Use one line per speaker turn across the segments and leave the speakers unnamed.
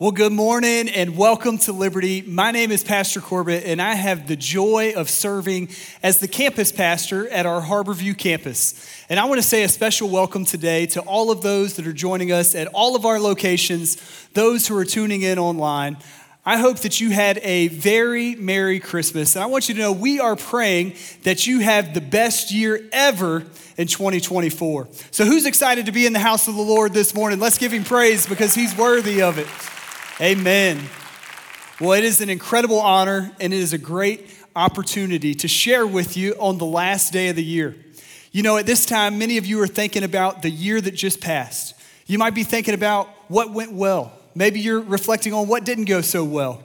Well, good morning and welcome to Liberty. My name is Pastor Corbett, and I have the joy of serving as the campus pastor at our Harbour View campus. And I want to say a special welcome today to all of those that are joining us at all of our locations, those who are tuning in online. I hope that you had a very Merry Christmas. And I want you to know we are praying that you have the best year ever in 2024. So, who's excited to be in the house of the Lord this morning? Let's give him praise because he's worthy of it. Amen. Well, it is an incredible honor and it is a great opportunity to share with you on the last day of the year. You know, at this time, many of you are thinking about the year that just passed. You might be thinking about what went well. Maybe you're reflecting on what didn't go so well.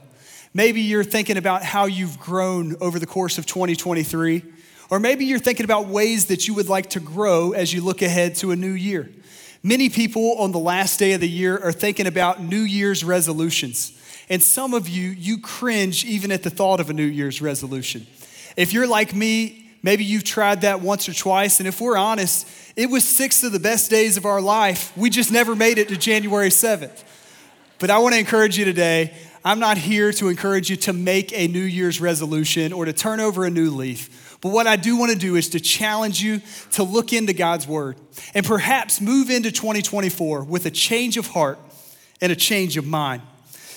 Maybe you're thinking about how you've grown over the course of 2023. Or maybe you're thinking about ways that you would like to grow as you look ahead to a new year. Many people on the last day of the year are thinking about New Year's resolutions. And some of you, you cringe even at the thought of a New Year's resolution. If you're like me, maybe you've tried that once or twice. And if we're honest, it was six of the best days of our life. We just never made it to January 7th. But I want to encourage you today. I'm not here to encourage you to make a New Year's resolution or to turn over a new leaf. But what I do want to do is to challenge you to look into God's word and perhaps move into 2024 with a change of heart and a change of mind.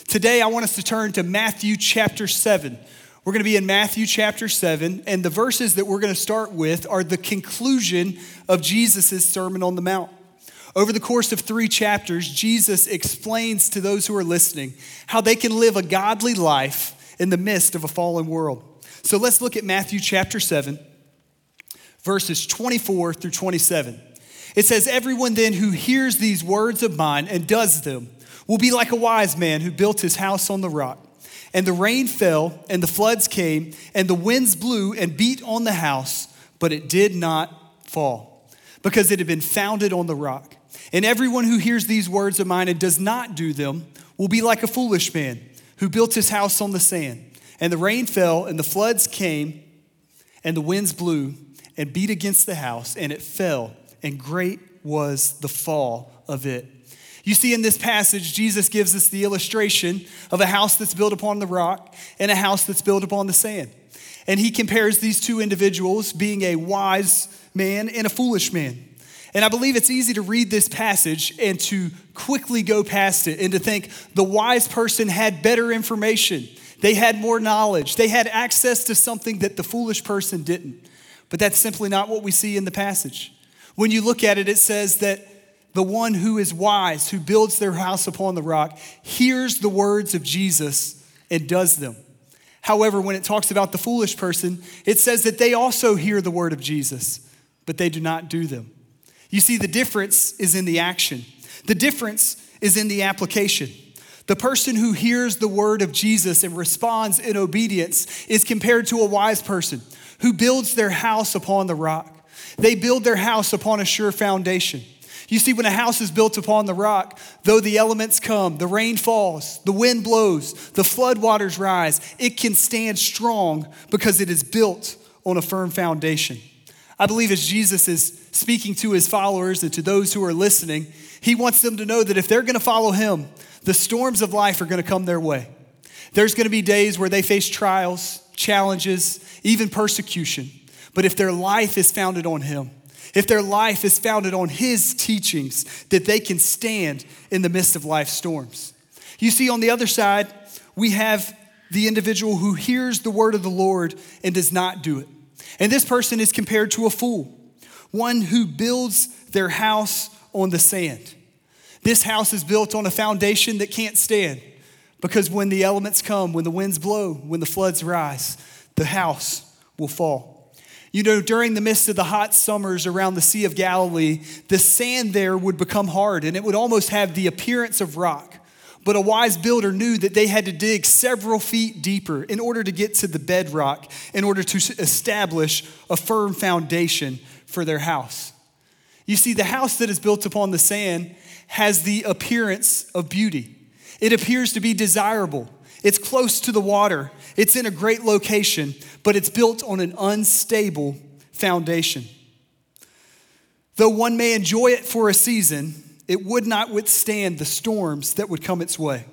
Today, I want us to turn to Matthew chapter 7. We're going to be in Matthew chapter 7, and the verses that we're going to start with are the conclusion of Jesus' Sermon on the Mount. Over the course of three chapters, Jesus explains to those who are listening how they can live a godly life in the midst of a fallen world. So let's look at Matthew chapter 7, verses 24 through 27. It says, Everyone then who hears these words of mine and does them will be like a wise man who built his house on the rock. And the rain fell, and the floods came, and the winds blew and beat on the house, but it did not fall, because it had been founded on the rock. And everyone who hears these words of mine and does not do them will be like a foolish man who built his house on the sand. And the rain fell, and the floods came, and the winds blew and beat against the house, and it fell, and great was the fall of it. You see, in this passage, Jesus gives us the illustration of a house that's built upon the rock and a house that's built upon the sand. And he compares these two individuals being a wise man and a foolish man. And I believe it's easy to read this passage and to quickly go past it and to think the wise person had better information. They had more knowledge. They had access to something that the foolish person didn't. But that's simply not what we see in the passage. When you look at it, it says that the one who is wise, who builds their house upon the rock, hears the words of Jesus and does them. However, when it talks about the foolish person, it says that they also hear the word of Jesus, but they do not do them. You see, the difference is in the action, the difference is in the application. The person who hears the word of Jesus and responds in obedience is compared to a wise person who builds their house upon the rock. They build their house upon a sure foundation. You see, when a house is built upon the rock, though the elements come, the rain falls, the wind blows, the floodwaters rise, it can stand strong because it is built on a firm foundation. I believe as Jesus is speaking to his followers and to those who are listening, he wants them to know that if they're going to follow him, the storms of life are going to come their way. There's going to be days where they face trials, challenges, even persecution. But if their life is founded on Him, if their life is founded on His teachings, that they can stand in the midst of life's storms. You see, on the other side, we have the individual who hears the word of the Lord and does not do it. And this person is compared to a fool, one who builds their house on the sand. This house is built on a foundation that can't stand because when the elements come, when the winds blow, when the floods rise, the house will fall. You know, during the midst of the hot summers around the Sea of Galilee, the sand there would become hard and it would almost have the appearance of rock. But a wise builder knew that they had to dig several feet deeper in order to get to the bedrock, in order to establish a firm foundation for their house. You see, the house that is built upon the sand has the appearance of beauty. It appears to be desirable. It's close to the water. It's in a great location, but it's built on an unstable foundation. Though one may enjoy it for a season, it would not withstand the storms that would come its way.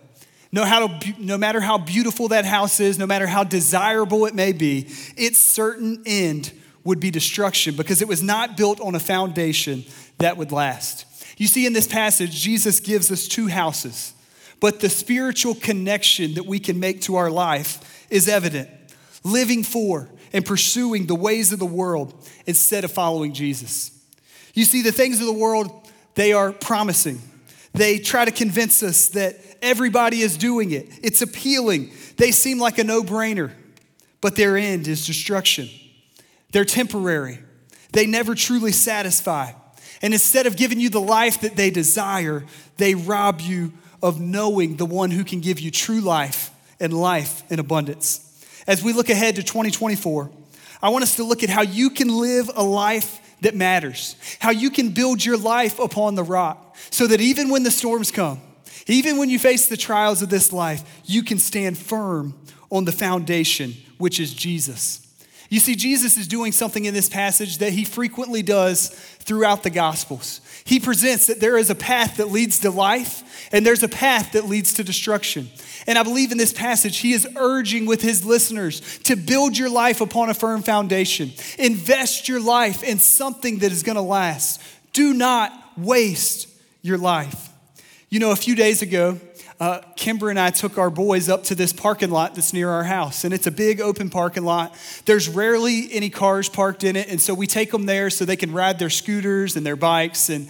No, how no matter how beautiful that house is, no matter how desirable it may be, its certain end would be destruction because it was not built on a foundation that would last. You see, in this passage, Jesus gives us two houses, but the spiritual connection that we can make to our life is evident. Living for and pursuing the ways of the world instead of following Jesus. You see, the things of the world, they are promising. They try to convince us that everybody is doing it. It's appealing. They seem like a no brainer, but their end is destruction. They're temporary, they never truly satisfy. And instead of giving you the life that they desire, they rob you of knowing the one who can give you true life and life in abundance. As we look ahead to 2024, I want us to look at how you can live a life that matters, how you can build your life upon the rock so that even when the storms come, even when you face the trials of this life, you can stand firm on the foundation, which is Jesus. You see, Jesus is doing something in this passage that he frequently does throughout the Gospels. He presents that there is a path that leads to life and there's a path that leads to destruction. And I believe in this passage, he is urging with his listeners to build your life upon a firm foundation. Invest your life in something that is going to last. Do not waste your life. You know, a few days ago, uh, Kimber and I took our boys up to this parking lot that's near our house, and it's a big open parking lot. There's rarely any cars parked in it, and so we take them there so they can ride their scooters and their bikes. And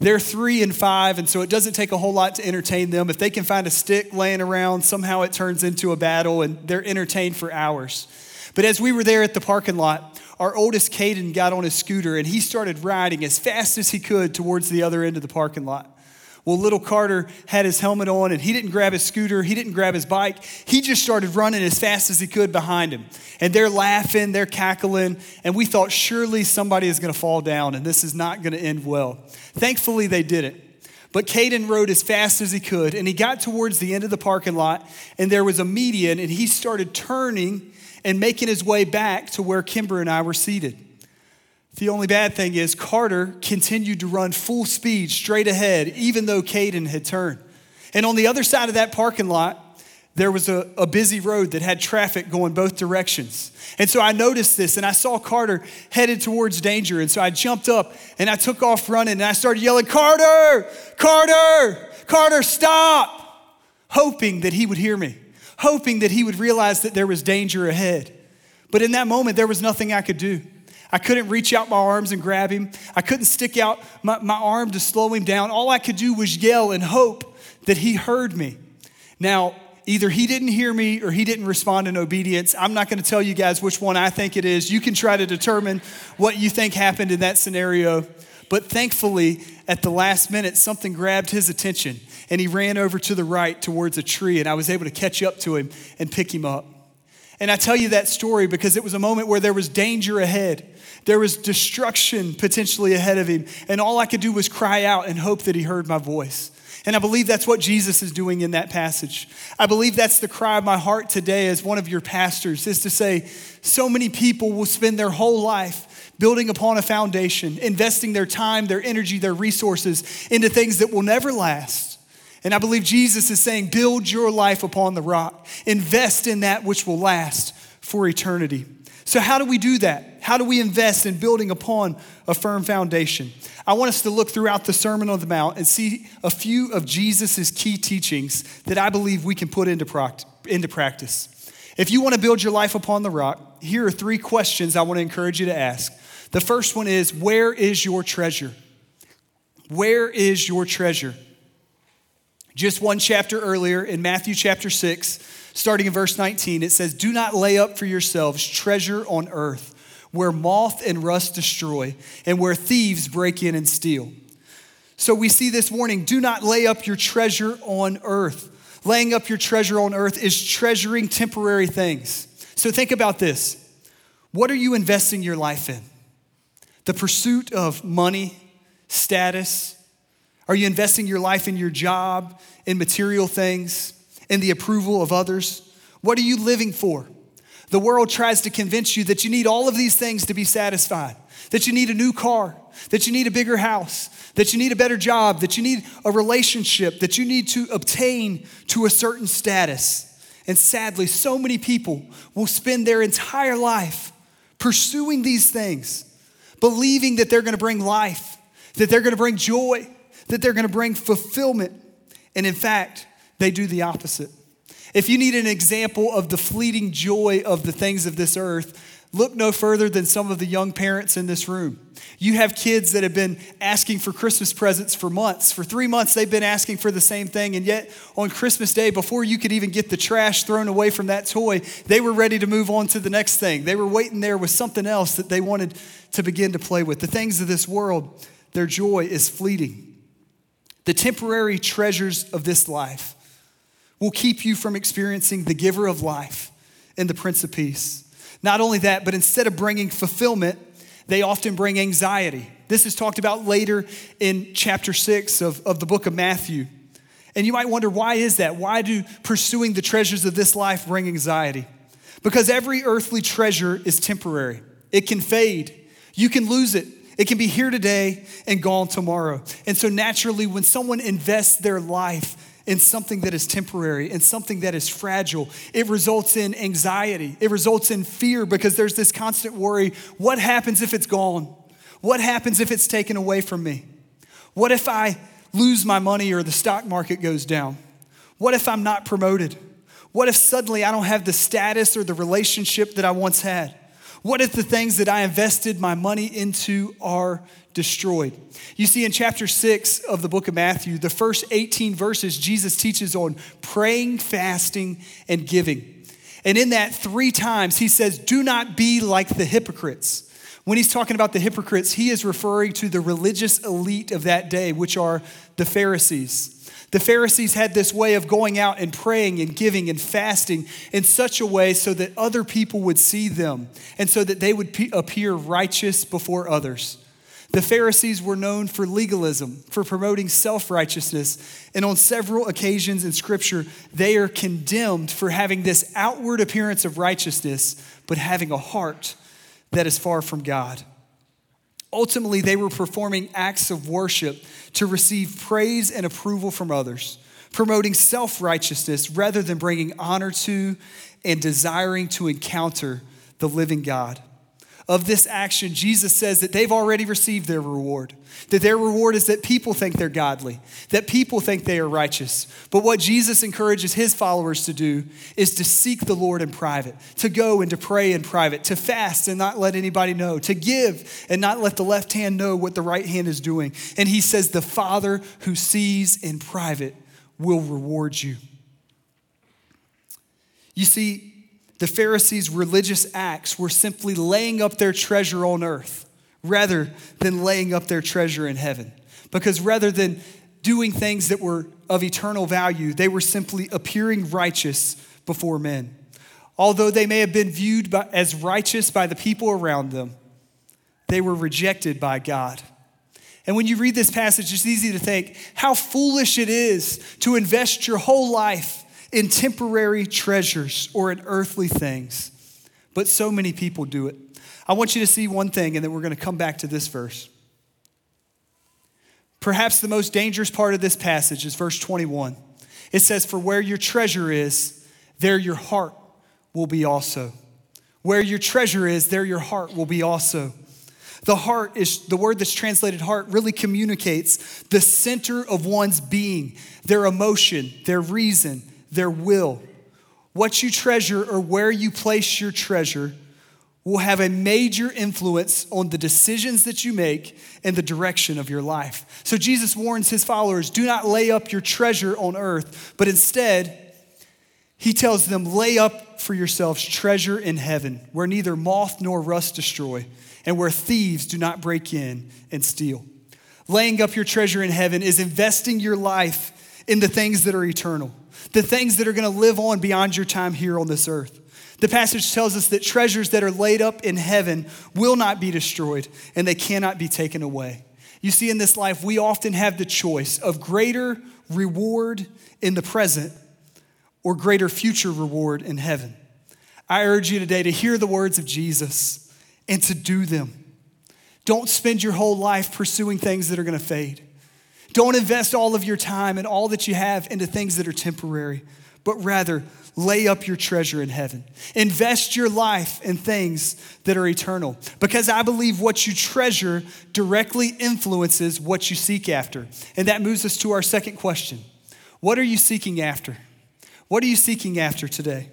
they're three and five, and so it doesn't take a whole lot to entertain them. If they can find a stick laying around, somehow it turns into a battle, and they're entertained for hours. But as we were there at the parking lot, our oldest Caden got on his scooter and he started riding as fast as he could towards the other end of the parking lot. Well, little Carter had his helmet on and he didn't grab his scooter, he didn't grab his bike. He just started running as fast as he could behind him. And they're laughing, they're cackling, and we thought surely somebody is going to fall down and this is not going to end well. Thankfully, they didn't. But Caden rode as fast as he could, and he got towards the end of the parking lot, and there was a median, and he started turning and making his way back to where Kimber and I were seated. The only bad thing is, Carter continued to run full speed straight ahead, even though Caden had turned. And on the other side of that parking lot, there was a, a, busy road that had traffic going both directions. And so I noticed this and I saw Carter headed towards danger. And so I jumped up and I took off running and I started yelling, Carter, Carter, Carter, stop, hoping that he would hear me, hoping that he would realize that there was danger ahead. But in that moment, there was nothing I could do. I couldn't reach out my arms and grab him. I couldn't stick out my, my arm to slow him down. All I could do was yell and hope that he heard me. Now, either he didn't hear me or he didn't respond in obedience. I'm not going to tell you guys which one I think it is. You can try to determine what you think happened in that scenario. But thankfully, at the last minute, something grabbed his attention and he ran over to the right towards a tree, and I was able to catch up to him and pick him up. And I tell you that story because it was a moment where there was danger ahead. There was destruction potentially ahead of him. And all I could do was cry out and hope that he heard my voice. And I believe that's what Jesus is doing in that passage. I believe that's the cry of my heart today as one of your pastors is to say, so many people will spend their whole life building upon a foundation, investing their time, their energy, their resources into things that will never last. And I believe Jesus is saying, build your life upon the rock, invest in that which will last for eternity. So, how do we do that? How do we invest in building upon a firm foundation? I want us to look throughout the Sermon on the Mount and see a few of Jesus' key teachings that I believe we can put into, into practice. If you want to build your life upon the rock, here are three questions I want to encourage you to ask. The first one is Where is your treasure? Where is your treasure? Just one chapter earlier in Matthew chapter 6, starting in verse 19, it says, Do not lay up for yourselves treasure on earth, where moth and rust destroy, and where thieves break in and steal. So we see this warning do not lay up your treasure on earth. Laying up your treasure on earth is treasuring temporary things. So think about this. What are you investing your life in? The pursuit of money, status? Are you investing your life in your job, in material things? In the approval of others? What are you living for? The world tries to convince you that you need all of these things to be satisfied, that you need a new car, that you need a bigger house, that you need a better job, that you need a relationship, that you need to obtain to a certain status. And sadly, so many people will spend their entire life pursuing these things, believing that they're going to bring life, that they're going to bring joy, that they're going to bring fulfillment. And in fact, they do the opposite. If you need an example of the fleeting joy of the things of this earth, look no further than some of the young parents in this room. You have kids that have been asking for Christmas presents for months. For three months, they've been asking for the same thing. And yet, on Christmas Day, before you could even get the trash thrown away from that toy, they were ready to move on to the next thing. They were waiting there with something else that they wanted to begin to play with. The things of this world, their joy is fleeting. The temporary treasures of this life will keep you from experiencing the giver of life and the Prince of Peace. Not only that, but instead of bringing fulfillment, they often bring anxiety. This is talked about later in chapter six of, of the book of Matthew. And you might wonder, why is that? Why do pursuing the treasures of this life bring anxiety? Because every earthly treasure is temporary, it can fade, you can lose it. It can be here today and gone tomorrow. And so, naturally, when someone invests their life in something that is temporary and something that is fragile. It results in anxiety. It results in fear because there's this constant worry what happens if it's gone? What happens if it's taken away from me? What if I lose my money or the stock market goes down? What if I'm not promoted? What if suddenly I don't have the status or the relationship that I once had? What if the things that I invested my money into are destroyed? You see, in chapter six of the book of Matthew, the first 18 verses, Jesus teaches on praying, fasting, and giving. And in that, three times, he says, Do not be like the hypocrites. When he's talking about the hypocrites, he is referring to the religious elite of that day, which are the Pharisees. The Pharisees had this way of going out and praying and giving and fasting in such a way so that other people would see them and so that they would appear righteous before others. The Pharisees were known for legalism, for promoting self righteousness, and on several occasions in Scripture, they are condemned for having this outward appearance of righteousness, but having a heart that is far from God. Ultimately, they were performing acts of worship to receive praise and approval from others, promoting self righteousness rather than bringing honor to and desiring to encounter the living God of this action, Jesus says that they've already received their reward. That their reward is that people think they're godly, that people think they are righteous. But what Jesus encourages his followers to do is to seek the Lord in private, to go and to pray in private, to fast and not let anybody know, to give and not let the left hand know what the right hand is doing. And he says, The Father who sees in private will reward you. You see, the Pharisees' religious acts were simply laying up their treasure on earth rather than laying up their treasure in heaven. Because rather than doing things that were of eternal value, they were simply appearing righteous before men. Although they may have been viewed by, as righteous by the people around them, they were rejected by God. And when you read this passage, it's easy to think how foolish it is to invest your whole life in temporary treasures or in earthly things. But so many people do it. I want you to see one thing, and then we're going to come back to this verse. Perhaps the most dangerous part of this passage is verse 21. It says, For where your treasure is, there your heart will be also. Where your treasure is, there your heart will be also. The heart is the word that's translated heart really communicates the center of one's being, their emotion, their reason, their will. What you treasure or where you place your treasure will have a major influence on the decisions that you make and the direction of your life. So Jesus warns his followers do not lay up your treasure on earth, but instead, he tells them, lay up for yourselves treasure in heaven, where neither moth nor rust destroy, and where thieves do not break in and steal. Laying up your treasure in heaven is investing your life in the things that are eternal the things that are going to live on beyond your time here on this earth. The passage tells us that treasures that are laid up in heaven will not be destroyed and they cannot be taken away. You see, in this life, we often have the choice of greater reward in the present or greater future reward in heaven. I urge you today to hear the words of Jesus and to do them. Don't spend your whole life pursuing things that are going to fade. Don't invest all of your time and all that you have into things that are temporary, but rather lay up your treasure in heaven. Invest your life in things that are eternal because I believe what you treasure directly influences what you seek after. And that moves us to our second question What are you seeking after? What are you seeking after today?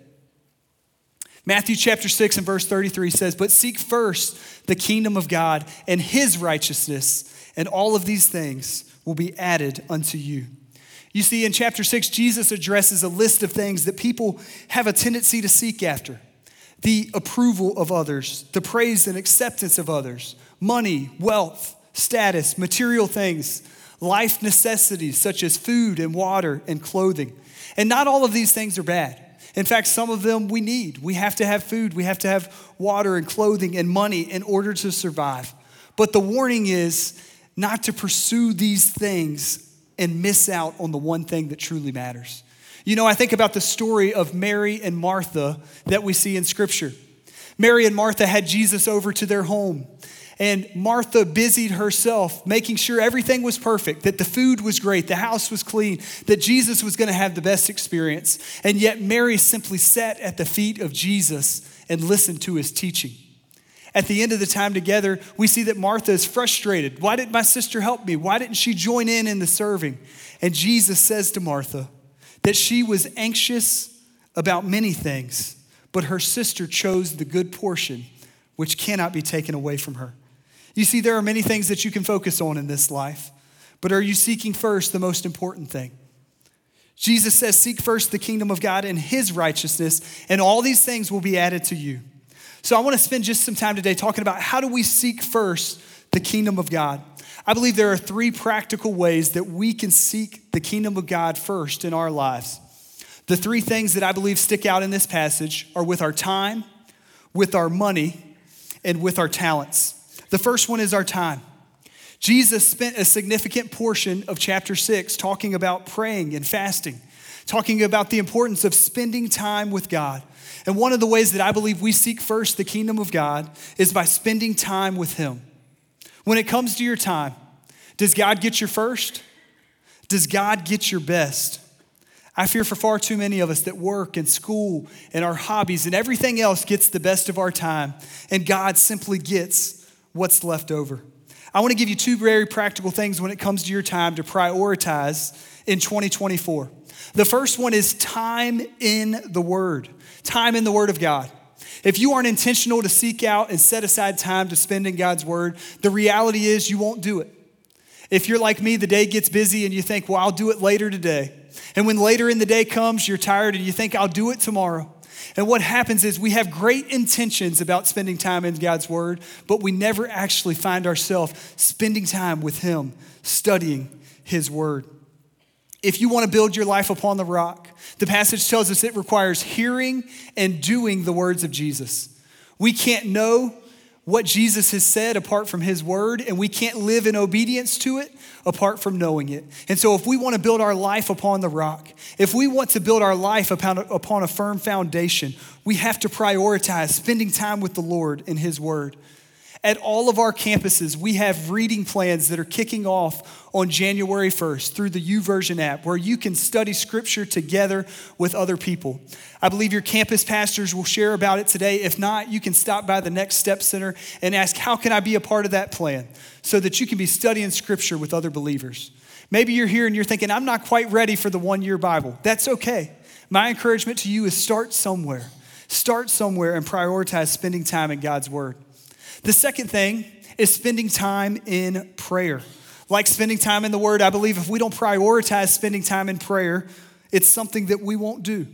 Matthew chapter 6 and verse 33 says, But seek first the kingdom of God and his righteousness, and all of these things will be added unto you. You see, in chapter 6, Jesus addresses a list of things that people have a tendency to seek after the approval of others, the praise and acceptance of others, money, wealth, status, material things, life necessities such as food and water and clothing. And not all of these things are bad. In fact, some of them we need. We have to have food, we have to have water and clothing and money in order to survive. But the warning is not to pursue these things and miss out on the one thing that truly matters. You know, I think about the story of Mary and Martha that we see in Scripture. Mary and Martha had Jesus over to their home. And Martha busied herself making sure everything was perfect, that the food was great, the house was clean, that Jesus was going to have the best experience. And yet, Mary simply sat at the feet of Jesus and listened to his teaching. At the end of the time together, we see that Martha is frustrated. Why didn't my sister help me? Why didn't she join in in the serving? And Jesus says to Martha that she was anxious about many things, but her sister chose the good portion, which cannot be taken away from her. You see, there are many things that you can focus on in this life, but are you seeking first the most important thing? Jesus says, Seek first the kingdom of God and his righteousness, and all these things will be added to you. So I want to spend just some time today talking about how do we seek first the kingdom of God. I believe there are three practical ways that we can seek the kingdom of God first in our lives. The three things that I believe stick out in this passage are with our time, with our money, and with our talents. The first one is our time. Jesus spent a significant portion of chapter 6 talking about praying and fasting, talking about the importance of spending time with God. And one of the ways that I believe we seek first the kingdom of God is by spending time with Him. When it comes to your time, does God get your first? Does God get your best? I fear for far too many of us that work and school and our hobbies and everything else gets the best of our time, and God simply gets what's left over. I want to give you two very practical things when it comes to your time to prioritize in 2024. The first one is time in the Word time in the Word of God. If you aren't intentional to seek out and set aside time to spend in God's Word, the reality is you won't do it. If you're like me, the day gets busy and you think, well, I'll do it later today. And when later in the day comes, you're tired and you think, I'll do it tomorrow. And what happens is we have great intentions about spending time in God's Word, but we never actually find ourselves spending time with Him, studying His Word. If you want to build your life upon the rock, the passage tells us it requires hearing and doing the words of Jesus. We can't know what Jesus has said apart from his word, and we can't live in obedience to it apart from knowing it. And so, if we want to build our life upon the rock, if we want to build our life upon, upon a firm foundation, we have to prioritize spending time with the Lord in his word. At all of our campuses, we have reading plans that are kicking off on January 1st through the YouVersion app where you can study scripture together with other people. I believe your campus pastors will share about it today. If not, you can stop by the Next Step Center and ask, How can I be a part of that plan? so that you can be studying scripture with other believers. Maybe you're here and you're thinking, I'm not quite ready for the one year Bible. That's okay. My encouragement to you is start somewhere. Start somewhere and prioritize spending time in God's Word. The second thing is spending time in prayer. Like spending time in the Word, I believe if we don't prioritize spending time in prayer, it's something that we won't do.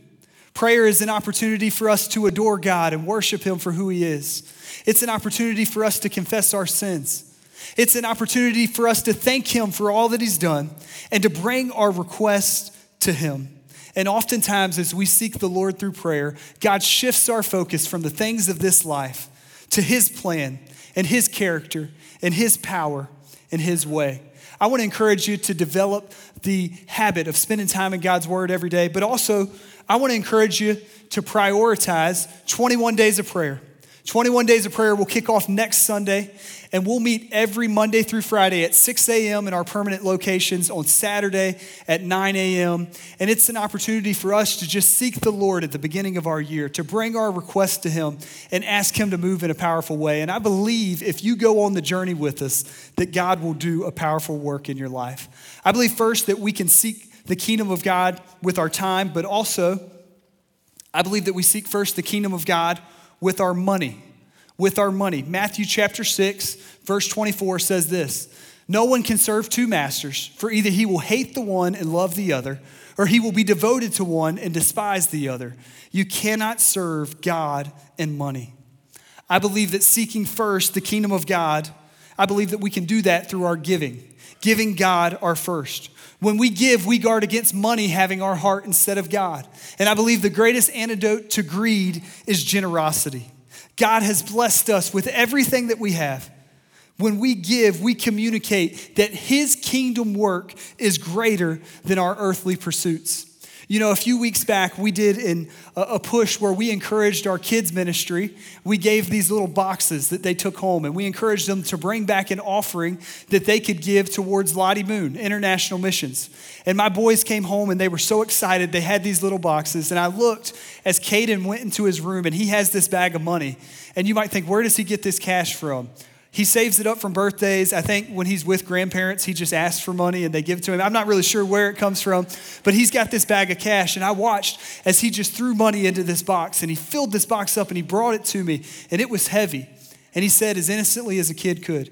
Prayer is an opportunity for us to adore God and worship Him for who He is. It's an opportunity for us to confess our sins. It's an opportunity for us to thank Him for all that He's done and to bring our requests to Him. And oftentimes, as we seek the Lord through prayer, God shifts our focus from the things of this life to His plan and His character and His power and His way. I want to encourage you to develop the habit of spending time in God's Word every day, but also I want to encourage you to prioritize 21 days of prayer. 21 days of prayer will kick off next Sunday, and we'll meet every Monday through Friday at 6 a.m. in our permanent locations, on Saturday at 9 a.m. And it's an opportunity for us to just seek the Lord at the beginning of our year, to bring our requests to Him and ask Him to move in a powerful way. And I believe if you go on the journey with us, that God will do a powerful work in your life. I believe first that we can seek the kingdom of God with our time, but also, I believe that we seek first the kingdom of God with our money. With our money. Matthew chapter 6, verse 24 says this No one can serve two masters, for either he will hate the one and love the other, or he will be devoted to one and despise the other. You cannot serve God and money. I believe that seeking first the kingdom of God, I believe that we can do that through our giving, giving God our first. When we give, we guard against money having our heart instead of God. And I believe the greatest antidote to greed is generosity. God has blessed us with everything that we have. When we give, we communicate that His kingdom work is greater than our earthly pursuits. You know, a few weeks back, we did in a push where we encouraged our kids' ministry. We gave these little boxes that they took home, and we encouraged them to bring back an offering that they could give towards Lottie Moon, International Missions. And my boys came home and they were so excited. They had these little boxes. And I looked as Caden went into his room, and he has this bag of money. And you might think, where does he get this cash from? He saves it up from birthdays. I think when he's with grandparents, he just asks for money and they give it to him. I'm not really sure where it comes from, but he's got this bag of cash. And I watched as he just threw money into this box and he filled this box up and he brought it to me. And it was heavy. And he said, as innocently as a kid could,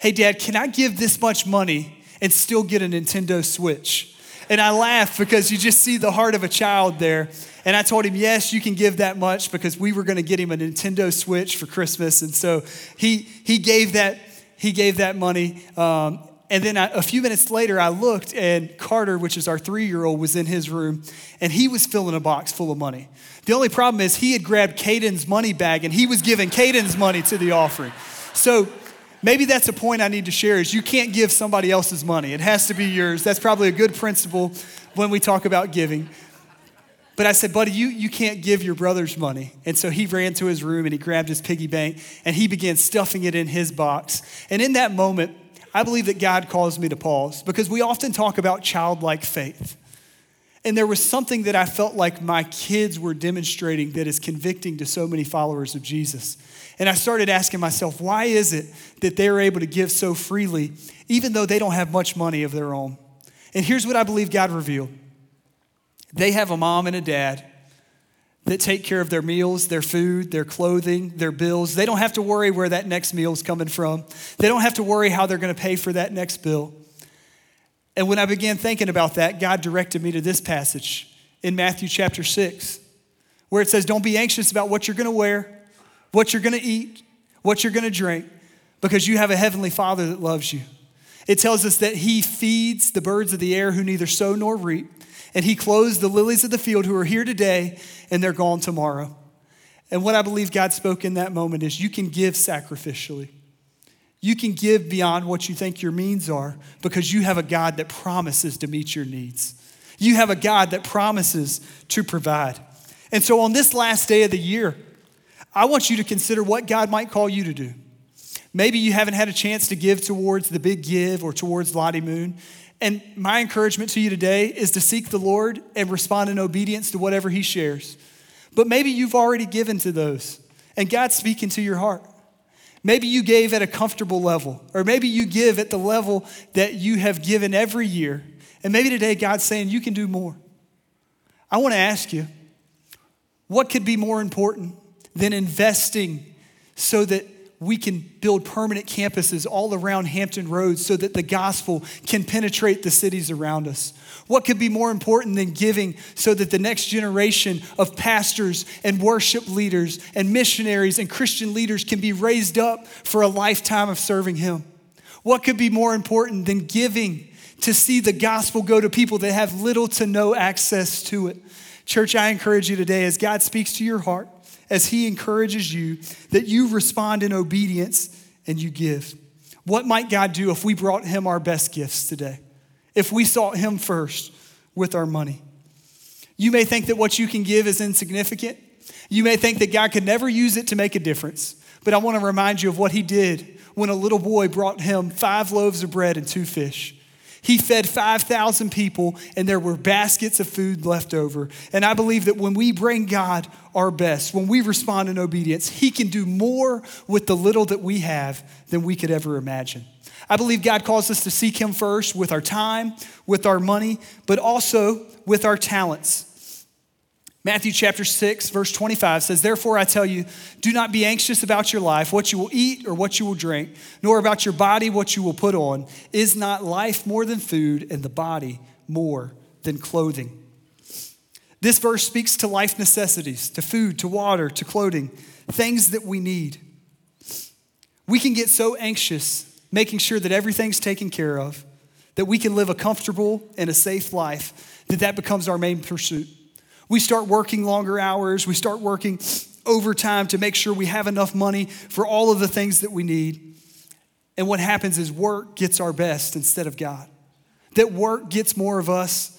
Hey, Dad, can I give this much money and still get a Nintendo Switch? And I laughed because you just see the heart of a child there. And I told him, yes, you can give that much because we were going to get him a Nintendo Switch for Christmas. And so he, he, gave, that, he gave that money. Um, and then I, a few minutes later, I looked, and Carter, which is our three year old, was in his room, and he was filling a box full of money. The only problem is he had grabbed Caden's money bag, and he was giving Caden's money to the offering. So maybe that's a point I need to share is you can't give somebody else's money. It has to be yours. That's probably a good principle when we talk about giving. But I said, buddy, you, you can't give your brother's money. And so he ran to his room and he grabbed his piggy bank and he began stuffing it in his box. And in that moment, I believe that God caused me to pause because we often talk about childlike faith. And there was something that I felt like my kids were demonstrating that is convicting to so many followers of Jesus. And I started asking myself, why is it that they're able to give so freely, even though they don't have much money of their own? And here's what I believe God revealed they have a mom and a dad that take care of their meals, their food, their clothing, their bills. They don't have to worry where that next meal is coming from. They don't have to worry how they're going to pay for that next bill. And when I began thinking about that, God directed me to this passage in Matthew chapter 6, where it says, Don't be anxious about what you're going to wear, what you're going to eat, what you're going to drink, because you have a heavenly Father that loves you. It tells us that He feeds the birds of the air who neither sow nor reap and he clothes the lilies of the field who are here today and they're gone tomorrow. And what I believe God spoke in that moment is you can give sacrificially. You can give beyond what you think your means are because you have a God that promises to meet your needs. You have a God that promises to provide. And so on this last day of the year, I want you to consider what God might call you to do. Maybe you haven't had a chance to give towards the big give or towards Lottie Moon. And my encouragement to you today is to seek the Lord and respond in obedience to whatever He shares. But maybe you've already given to those, and God's speaking to your heart. Maybe you gave at a comfortable level, or maybe you give at the level that you have given every year. And maybe today God's saying you can do more. I want to ask you what could be more important than investing so that we can build permanent campuses all around Hampton Roads so that the gospel can penetrate the cities around us? What could be more important than giving so that the next generation of pastors and worship leaders and missionaries and Christian leaders can be raised up for a lifetime of serving Him? What could be more important than giving to see the gospel go to people that have little to no access to it? Church, I encourage you today as God speaks to your heart as He encourages you that you respond in obedience and you give. What might God do if we brought Him our best gifts today? If we sought Him first with our money? You may think that what you can give is insignificant. You may think that God could never use it to make a difference. But I want to remind you of what He did when a little boy brought Him five loaves of bread and two fish. He fed 5,000 people, and there were baskets of food left over. And I believe that when we bring God our best, when we respond in obedience, He can do more with the little that we have than we could ever imagine. I believe God calls us to seek Him first with our time, with our money, but also with our talents. Matthew chapter 6, verse 25 says, Therefore I tell you, do not be anxious about your life, what you will eat or what you will drink, nor about your body, what you will put on. Is not life more than food, and the body more than clothing? This verse speaks to life necessities, to food, to water, to clothing, things that we need. We can get so anxious making sure that everything's taken care of, that we can live a comfortable and a safe life, that that becomes our main pursuit. We start working longer hours. We start working overtime to make sure we have enough money for all of the things that we need. And what happens is work gets our best instead of God. That work gets more of us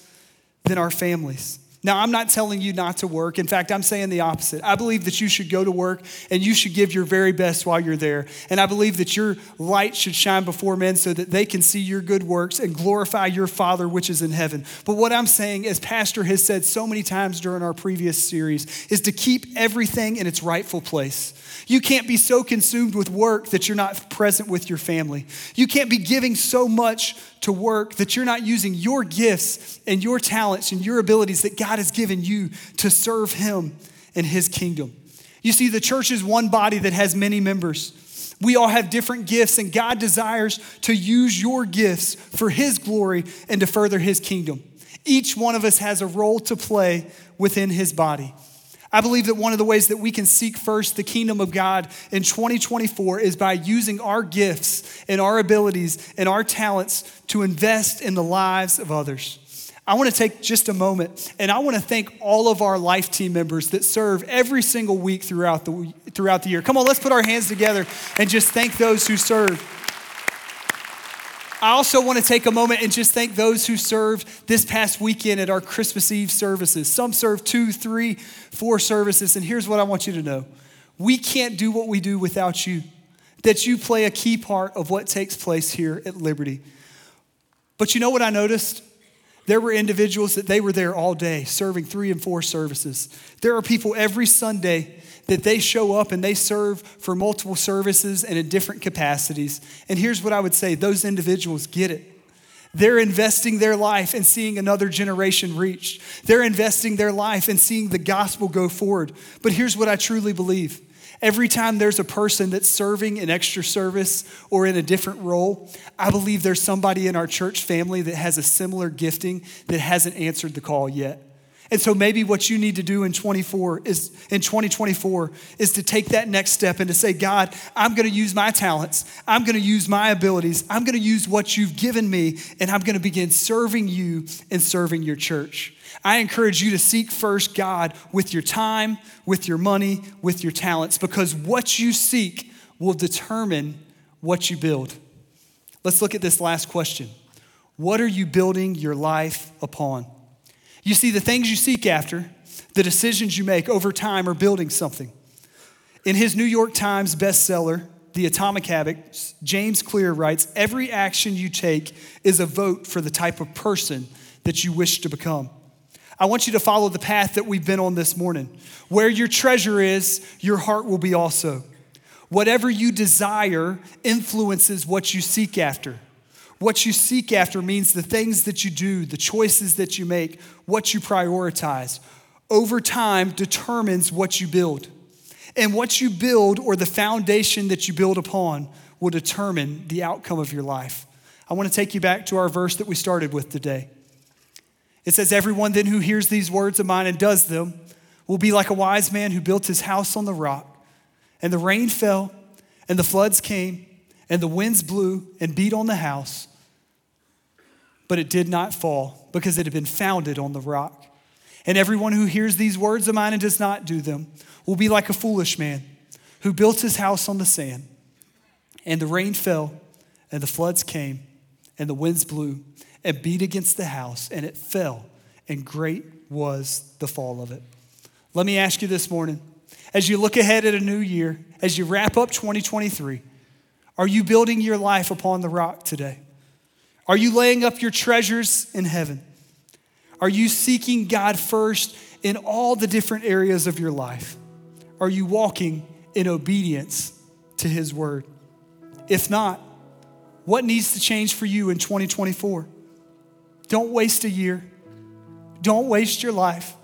than our families. Now, I'm not telling you not to work. In fact, I'm saying the opposite. I believe that you should go to work and you should give your very best while you're there. And I believe that your light should shine before men so that they can see your good works and glorify your Father which is in heaven. But what I'm saying, as Pastor has said so many times during our previous series, is to keep everything in its rightful place. You can't be so consumed with work that you're not present with your family. You can't be giving so much to work that you're not using your gifts and your talents and your abilities that God has given you to serve Him and His kingdom. You see, the church is one body that has many members. We all have different gifts, and God desires to use your gifts for His glory and to further His kingdom. Each one of us has a role to play within His body. I believe that one of the ways that we can seek first the kingdom of God in 2024 is by using our gifts and our abilities and our talents to invest in the lives of others. I want to take just a moment and I want to thank all of our life team members that serve every single week throughout the, throughout the year. Come on, let's put our hands together and just thank those who serve. I also want to take a moment and just thank those who served this past weekend at our Christmas Eve services. Some served two, three, four services. And here's what I want you to know we can't do what we do without you, that you play a key part of what takes place here at Liberty. But you know what I noticed? There were individuals that they were there all day serving three and four services. There are people every Sunday that they show up and they serve for multiple services and in different capacities. And here's what I would say those individuals get it. They're investing their life in seeing another generation reached. They're investing their life in seeing the gospel go forward. But here's what I truly believe every time there's a person that's serving in extra service or in a different role, I believe there's somebody in our church family that has a similar gifting that hasn't answered the call yet. And so maybe what you need to do in 24 is in 2024 is to take that next step and to say, God, I'm going to use my talents. I'm going to use my abilities. I'm going to use what you've given me and I'm going to begin serving you and serving your church. I encourage you to seek first God with your time, with your money, with your talents because what you seek will determine what you build. Let's look at this last question. What are you building your life upon? You see, the things you seek after, the decisions you make over time are building something. In his New York Times bestseller, The Atomic Habits, James Clear writes Every action you take is a vote for the type of person that you wish to become. I want you to follow the path that we've been on this morning. Where your treasure is, your heart will be also. Whatever you desire influences what you seek after. What you seek after means the things that you do, the choices that you make, what you prioritize. Over time determines what you build. And what you build or the foundation that you build upon will determine the outcome of your life. I want to take you back to our verse that we started with today. It says, Everyone then who hears these words of mine and does them will be like a wise man who built his house on the rock. And the rain fell, and the floods came, and the winds blew and beat on the house but it did not fall because it had been founded on the rock. And everyone who hears these words of mine and does not do them will be like a foolish man who built his house on the sand. And the rain fell, And the floods came, and the winds blew and beat against the house, and it fell, and great was the fall of it. Let me ask you this morning as you look ahead at a new year, as you wrap up 2023, are you building your life upon the rock today? Are you laying up your treasures in heaven? Are you seeking God first in all the different areas of your life? Are you walking in obedience to His word? If not, what needs to change for you in 2024? Don't waste a year. Don't waste your life.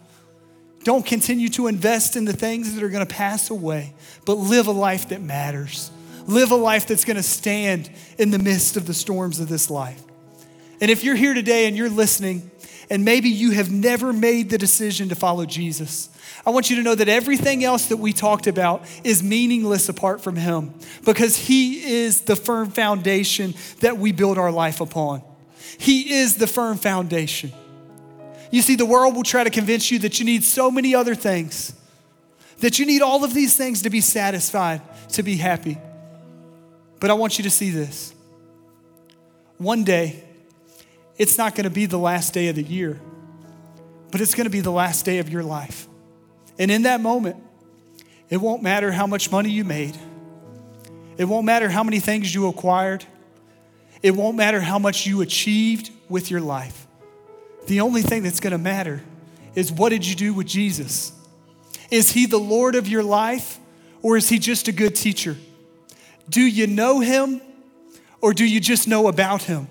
Don't continue to invest in the things that are going to pass away, but live a life that matters. Live a life that's going to stand in the midst of the storms of this life. And if you're here today and you're listening, and maybe you have never made the decision to follow Jesus, I want you to know that everything else that we talked about is meaningless apart from Him because He is the firm foundation that we build our life upon. He is the firm foundation. You see, the world will try to convince you that you need so many other things, that you need all of these things to be satisfied, to be happy. But I want you to see this. One day, it's not going to be the last day of the year, but it's going to be the last day of your life. And in that moment, it won't matter how much money you made, it won't matter how many things you acquired, it won't matter how much you achieved with your life. The only thing that's going to matter is what did you do with Jesus? Is he the Lord of your life or is he just a good teacher? Do you know him or do you just know about him?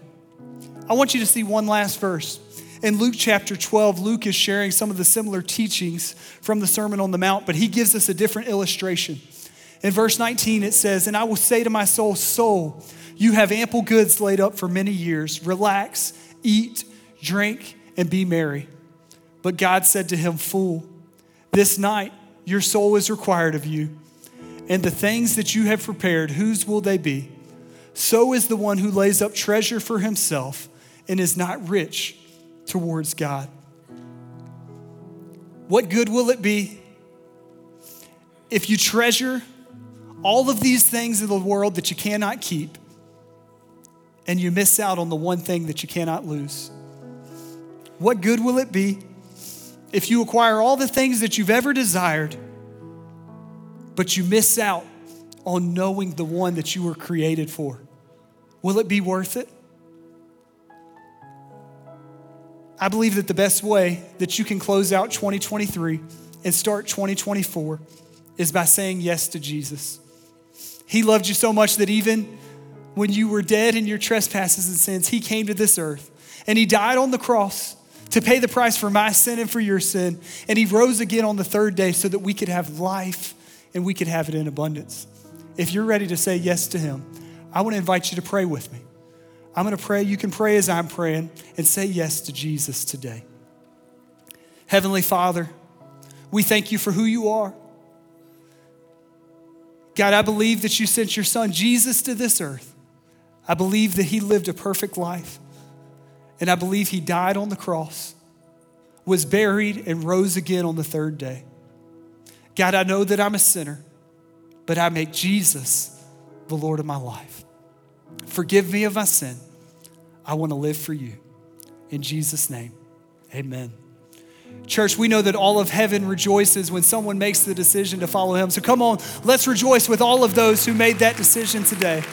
I want you to see one last verse. In Luke chapter 12, Luke is sharing some of the similar teachings from the Sermon on the Mount, but he gives us a different illustration. In verse 19, it says, And I will say to my soul, Soul, you have ample goods laid up for many years. Relax, eat, drink, and be merry. But God said to him, Fool, this night your soul is required of you. And the things that you have prepared, whose will they be? So is the one who lays up treasure for himself and is not rich towards God. What good will it be if you treasure all of these things in the world that you cannot keep and you miss out on the one thing that you cannot lose? What good will it be if you acquire all the things that you've ever desired, but you miss out on knowing the one that you were created for? Will it be worth it? I believe that the best way that you can close out 2023 and start 2024 is by saying yes to Jesus. He loved you so much that even when you were dead in your trespasses and sins, He came to this earth and He died on the cross to pay the price for my sin and for your sin. And He rose again on the third day so that we could have life and we could have it in abundance. If you're ready to say yes to Him, I want to invite you to pray with me. I'm going to pray. You can pray as I'm praying and say yes to Jesus today. Heavenly Father, we thank you for who you are. God, I believe that you sent your son Jesus to this earth. I believe that he lived a perfect life. And I believe he died on the cross, was buried, and rose again on the third day. God, I know that I'm a sinner, but I make Jesus the Lord of my life. Forgive me of my sin. I want to live for you. In Jesus' name, amen. Church, we know that all of heaven rejoices when someone makes the decision to follow him. So come on, let's rejoice with all of those who made that decision today.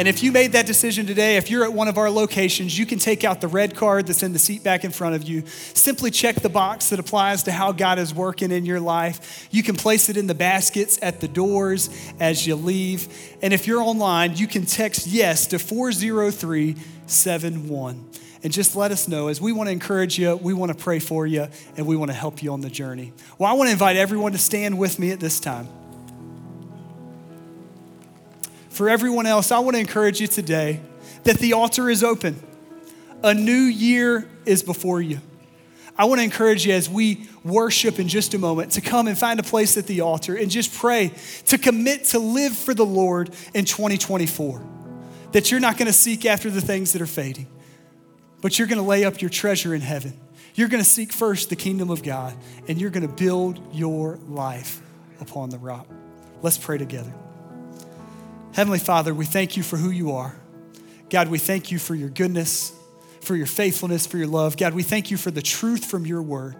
And if you made that decision today, if you're at one of our locations, you can take out the red card that's in the seat back in front of you. Simply check the box that applies to how God is working in your life. You can place it in the baskets at the doors as you leave. And if you're online, you can text yes to 40371 and just let us know as we want to encourage you, we want to pray for you, and we want to help you on the journey. Well, I want to invite everyone to stand with me at this time. For everyone else, I want to encourage you today that the altar is open. A new year is before you. I want to encourage you as we worship in just a moment to come and find a place at the altar and just pray to commit to live for the Lord in 2024. That you're not going to seek after the things that are fading, but you're going to lay up your treasure in heaven. You're going to seek first the kingdom of God, and you're going to build your life upon the rock. Let's pray together. Heavenly Father, we thank you for who you are. God, we thank you for your goodness, for your faithfulness, for your love. God, we thank you for the truth from your word.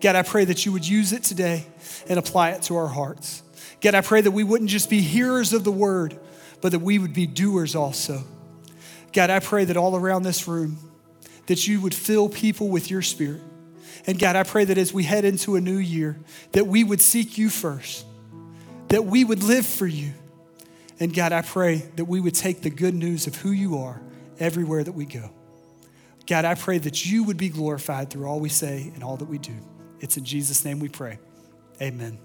God, I pray that you would use it today and apply it to our hearts. God, I pray that we wouldn't just be hearers of the word, but that we would be doers also. God, I pray that all around this room, that you would fill people with your spirit. And God, I pray that as we head into a new year, that we would seek you first, that we would live for you. And God, I pray that we would take the good news of who you are everywhere that we go. God, I pray that you would be glorified through all we say and all that we do. It's in Jesus' name we pray. Amen.